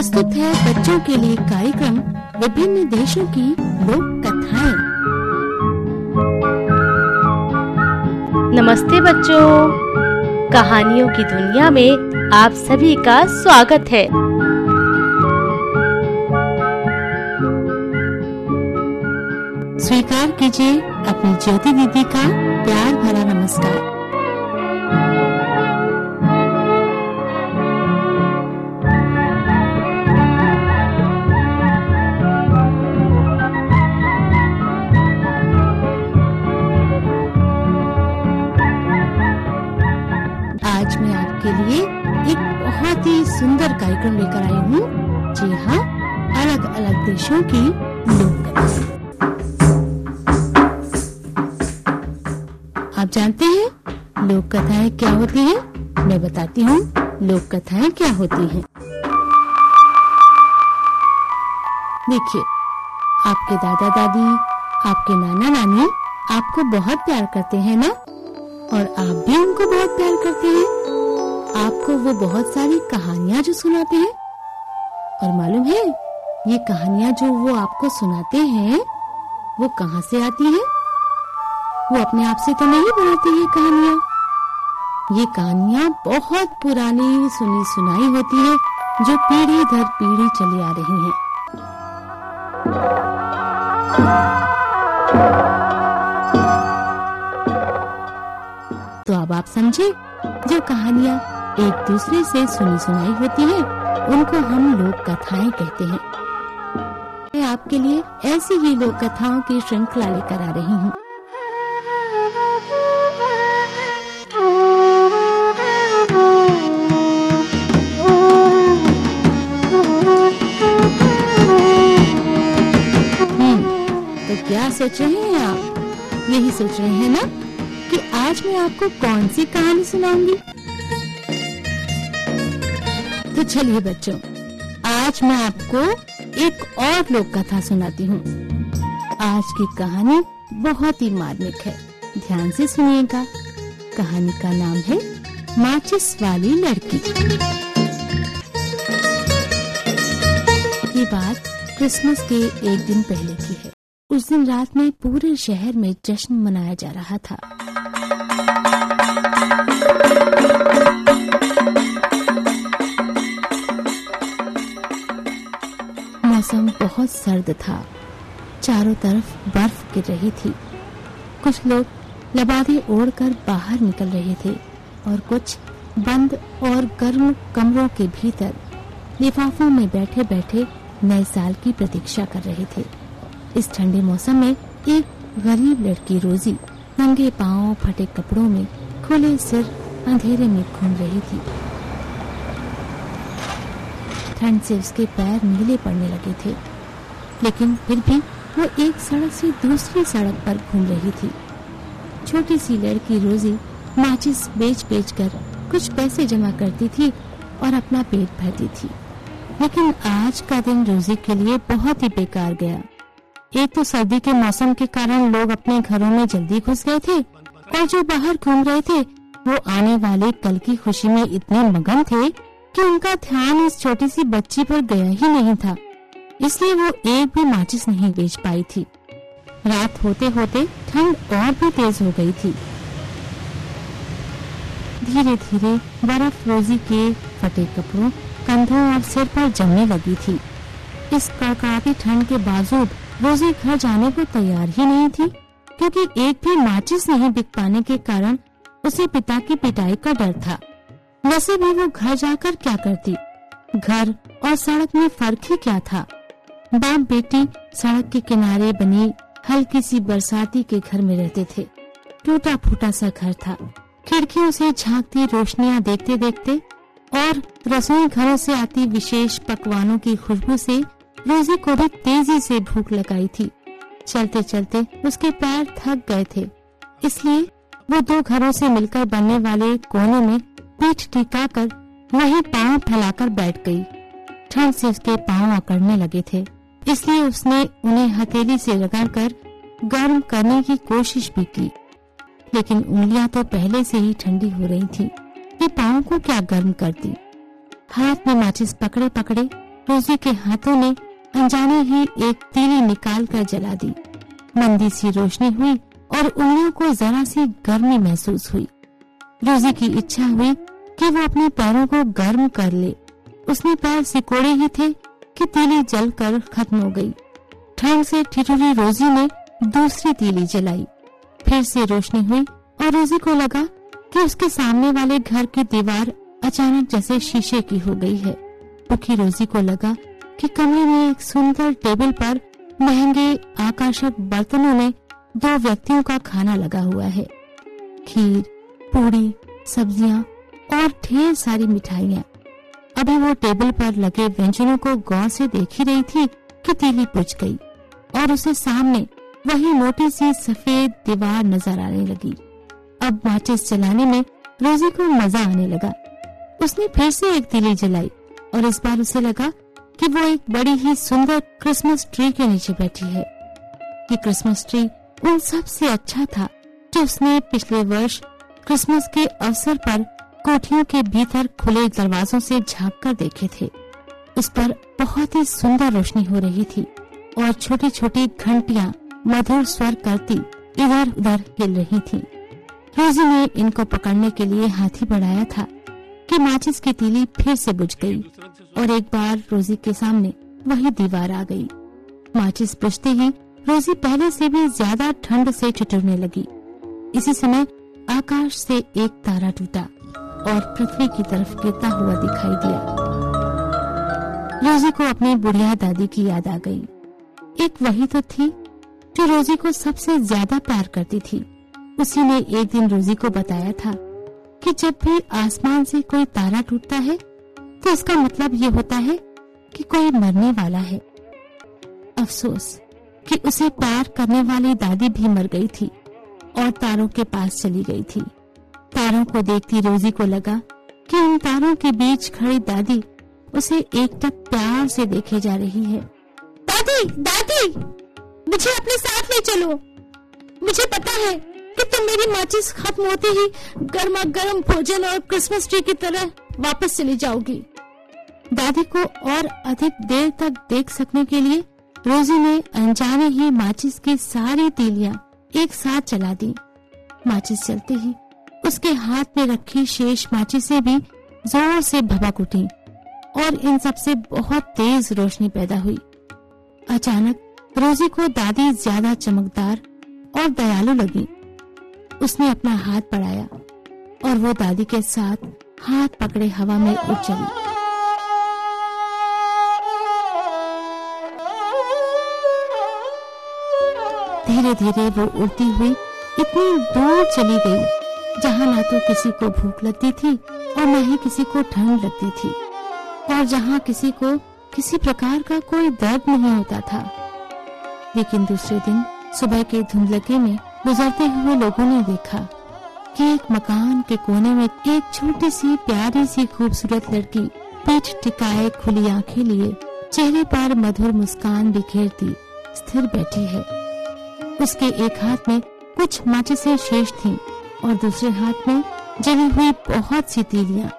प्रस्तुत है बच्चों के लिए कार्यक्रम विभिन्न देशों की लोक कथाएँ। नमस्ते बच्चों। कहानियों की दुनिया में आप सभी का स्वागत है। स्वीकार कीजिए अपनी ज्योति दीदी का प्यार भरा नमस्कार। आपके लिए एक बहुत ही सुंदर कार्यक्रम लेकर आई हूँ जी हाँ अलग अलग देशों की लोक आप जानते हैं, लोक कथाएँ क्या होती हैं? मैं बताती हूँ, लोक कथाएँ क्या होती हैं। देखिए, आपके दादा दादी आपके नाना नानी आपको बहुत प्यार करते हैं ना और आप भी उनको बहुत प्यार करते हैं आपको वो बहुत सारी कहानियाँ जो सुनाते हैं और मालूम है, ये कहानियाँ जो वो आपको सुनाते हैं, वो कहाँ से आती हैं? वो अपने आप से तो नहीं बनाती ये कहानियाँ ये कहानियाँ बहुत पुरानी, सुनी सुनाई होती है, जो पीढ़ी दर पीढ़ी चली आ रही हैं। तो अब आप समझे, जो कहानियाँ एक दूसरे से सुनी सुनाई होती है। उनको हम लोक कथाएँ कहते हैं। मैं आपके लिए ऐसी ही लोक कथाओं की श्रृंखला लेकर आ रही हूँ। हम्म, तो क्या सोच रहे हैं आप? यही सोच रहे हैं ना कि आज मैं आपको कौन सी कहानी सुनाऊँगी? तो चलिए बच्चों, आज मैं आपको एक और लोक कथा सुनाती हूँ। आज की कहानी बहुत ही मार्मिक है। ध्यान से सुनिएगा। कहानी का नाम है, माचिस वाली लड़की। ये बात क्रिसमस के एक दिन पहले की है। उस दिन रात में पूरे शहर में जश्न मनाया जा रहा था। मौसम बहुत सर्द था। चारों तरफ़ बर्फ़ गिर रही थी। कुछ लोग लबादे ओढ़कर बाहर निकल रहे थे और कुछ बंद और गर्म कमरों के भीतर लिफाफों में बैठे बैठे नए साल की प्रतीक्षा कर रहे थे। इस ठंडे मौसम में एक गरीब लड़की रोजी नंगे पाँव फटे कपड़ों में खुले सिर अंधेरे में घूम रही थी। ठंड से उसके पैर नीले पड़ने लगे थे। लेकिन फिर भी वो एक सड़क से दूसरी सड़क पर घूम रही थी। छोटी सी लड़की रोजी माचिस बेच बेच कर कुछ पैसे जमा करती थी और अपना पेट भरती थी। लेकिन आज का दिन रोजी के लिए बहुत ही बेकार गया। एक तो सर्दी के मौसम के कारण लोग अपने घरों में जल्दी घुस गए थे और जो बाहर घूम रहे थे, वो आने वाले कल की खुशी में इतने मगन थे कि उनका ध्यान इस छोटी सी बच्ची पर गया ही नहीं था। इसलिए वो एक भी माचिस नहीं बेच पाई थी। रात होते होते ठंड और भी तेज हो गई थी। धीरे धीरे बर्फ़ रोजी के फटे कपड़ों, कंधों और सिर पर जमने लगी थी। इस कड़कड़ाती ठंड के बावजूद रोजी घर जाने को तैयार ही नहीं थी, क्योंकि एक भी माचिस नहीं बिक पाने के कारण उसे पिता की पिटाई का डर था। वैसे भी वो घर जाकर क्या करती? घर और सड़क में फ़र्क ही क्या था? बाप बेटी सड़क के किनारे बनी हल्की सी बरसाती के घर में रहते थे। टूटा फूटा सा घर था। खिड़कियों से झांकती रोशनियाँ देखते देखते और रसोई घरों से आती विशेष पकवानों की खुशबू से रोजी को भी तेज़ी से भूख लगाई थी। चलते चलते उसके पैर थक गए थे। इसलिए वो दो घरों से मिलकर बनने वाले कोने में पीठ टिकाकर वहीं पाँव फैलाकर बैठ गई। ठंड से उसके पाँव अकड़ने लगे थे। इसलिए उसने उन्हें हथेली से रगड़कर गर्म करने की कोशिश भी की। लेकिन उंगलियाँ तो पहले से ही ठंडी हो रही थी ये पाँव को क्या गर्म करती हाथ में माचिस पकड़े पकड़े रोजी के हाथों ने अनजाने ही एक तीली निकाल कर जला दी। मंदी सी रोशनी हुई और उंगलियों को जरा सी गर्मी महसूस हुई। रोजी की इच्छा हुई कि वो अपने पैरों को गर्म कर ले। उसने पैर सिकोड़े ही थे कि तीली जल कर खत्म हो गई। ठंड से ठिठुरी रोजी ने दूसरी तीली जलाई। फिर से रोशनी हुई और रोजी को लगा कि उसके सामने वाले घर की दीवार अचानक जैसे शीशे की हो गई है। दुखी रोजी को लगा कि कमरे में एक सुंदर टेबल पर महँगे आकर्षक बर्तनों में दो व्यक्तियों का खाना लगा हुआ है। खीर पूड़ी, सब्ज़ियाँ और ढेर सारी मिठाइयाँ। अभी वो टेबल पर लगे व्यंजनों को गौर से देख ही रही थी कि तीली पुछ गई और उसे सामने वही मोटी सी सफ़ेद दीवार नज़र आने लगी। अब माचिस जलाने में रोजी को मज़ा आने लगा। उसने फिर से एक तीली जलाई और इस बार उसे लगा कि वो एक बड़ी ही सुंदर क्रिसमस ट्री के नीचे बैठी है। कि क्रिसमस ट्री उन सबसे अच्छा था जो उसने पिछले वर्ष क्रिसमस के अवसर पर कोठियों के भीतर खुले दरवाजों से झाँक कर देखे थे। उस पर बहुत ही सुंदर रोशनी हो रही थी और छोटी छोटी घंटिया मधुर स्वर करती इधर उधर हिल रही थी। रोजी ने इनको पकड़ने के लिए हाथी बढ़ाया था कि माचिस की तीली फिर से बुझ गई और एक बार रोजी के सामने वही दीवार आ गई। माचिस बुझते ही रोजी पहले से भी ज़्यादा ठंड से ठिठुरने लगी। इसी समय आकाश से एक तारा टूटा और पृथ्वी की तरफ़ गिरता हुआ दिखाई दिया। रोजी को अपनी बुढ़िया दादी की याद आ गई। एक वही तो थी जो रोजी को सबसे ज़्यादा प्यार करती थी। उसी ने एक दिन रोजी को बताया था कि जब भी आसमान से कोई तारा टूटता है तो इसका मतलब ये होता है कि कोई मरने वाला है। अफसोस कि उसे प्यार करने वाली दादी भी मर गई थी। और तारों के पास चली गई थी। तारों को देखती रोजी को लगा कि उन तारों के बीच खड़ी दादी उसे एक टक प्यार से देखे जा रही है। दादी दादी, मुझे अपने साथ ले चलो। मुझे पता है कि तुम मेरी माचिस खत्म होते ही गर्मा गर्म भोजन और क्रिसमस ट्री की तरह वापस चली जाओगी। दादी को और अधिक देर तक देख सकने के लिए रोजी ने अनजाने ही माचिस की सारी तीलियाँ एक साथ चला दी। माचिस चलते ही उसके हाथ में रखी शेष माचिसें भी ज़ोर से भबक उठी और इन सबसे बहुत तेज रोशनी पैदा हुई। अचानक रोजी को दादी ज़्यादा चमकदार और दयालु लगी। उसने अपना हाथ बढ़ाया और वो दादी के साथ हाथ पकड़े हवा में उड़ चली। धीरे धीरे वो उड़ती हुई इतनी दूर चली गई, जहाँ ना तो किसी को भूख लगती थी और न ही किसी को ठंड लगती थी। और जहाँ किसी को किसी प्रकार का कोई दर्द नहीं होता था। लेकिन दूसरे दिन सुबह के धुंधलके में गुजरते हुए लोगों ने देखा कि एक मकान के कोने में एक छोटी सी प्यारी सी खूबसूरत लड़की पीठ टिकाए खुली आँखें लिए चेहरे पर मधुर मुस्कान बिखेरती स्थिर बैठी है। उसके एक हाथ में कुछ माचिसें शेष थीं और दूसरे हाथ में जली हुई बहुत सी तीलियाँ।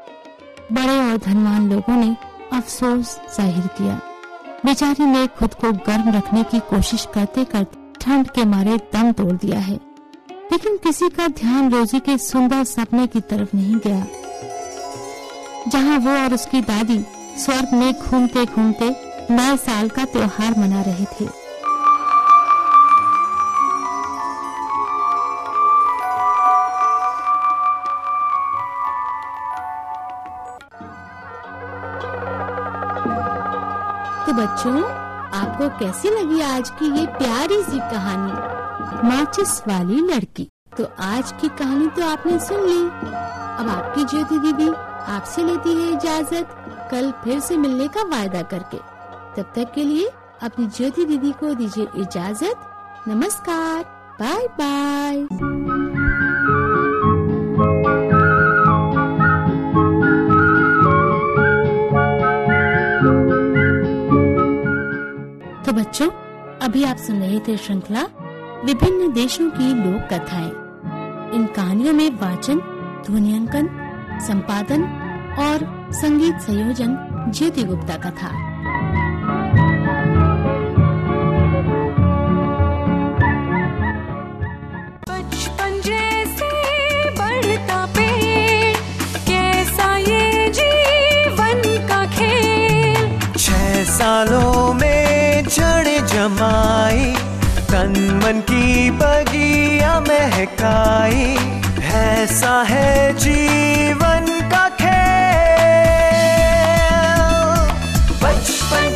बड़े और धनवान लोगों ने अफसोस ज़ाहिर किया। बेचारी ने खुद को गर्म रखने की कोशिश करते करते ठंड के मारे दम तोड़ दिया है। लेकिन किसी का ध्यान रोजी के सुंदर सपने की तरफ़ नहीं गया। जहाँ वो और उसकी दादी स्वर्ग में घूमते घूमते नए साल का त्योहार मना रहे थे। बच्चों, आपको कैसी लगी आज की ये प्यारी सी कहानी? माचिस वाली लड़की। तो आज की कहानी तो आपने सुन ली। अब आपकी ज्योति दीदी आपसे लेती है इजाज़त। कल फिर से मिलने का वायदा करके। तब तक के लिए अपनी ज्योति दीदी को दीजिए इजाज़त। नमस्कार। बाय बाय अभी आप सुन रहे थे श्रृंखला विभिन्न देशों की लोक कथाएँ। इन कहानियों में वाचन ध्वनियांकन संपादन और संगीत संयोजन ज्योति गुप्ता का था। बचपन जैसे बढ़ता पेड़ कैसा ये जीवन का खेल? छह सालों में जड़ जमाई तन मन की बगिया महकाई ऐसा है जीवन का खेल। बचपन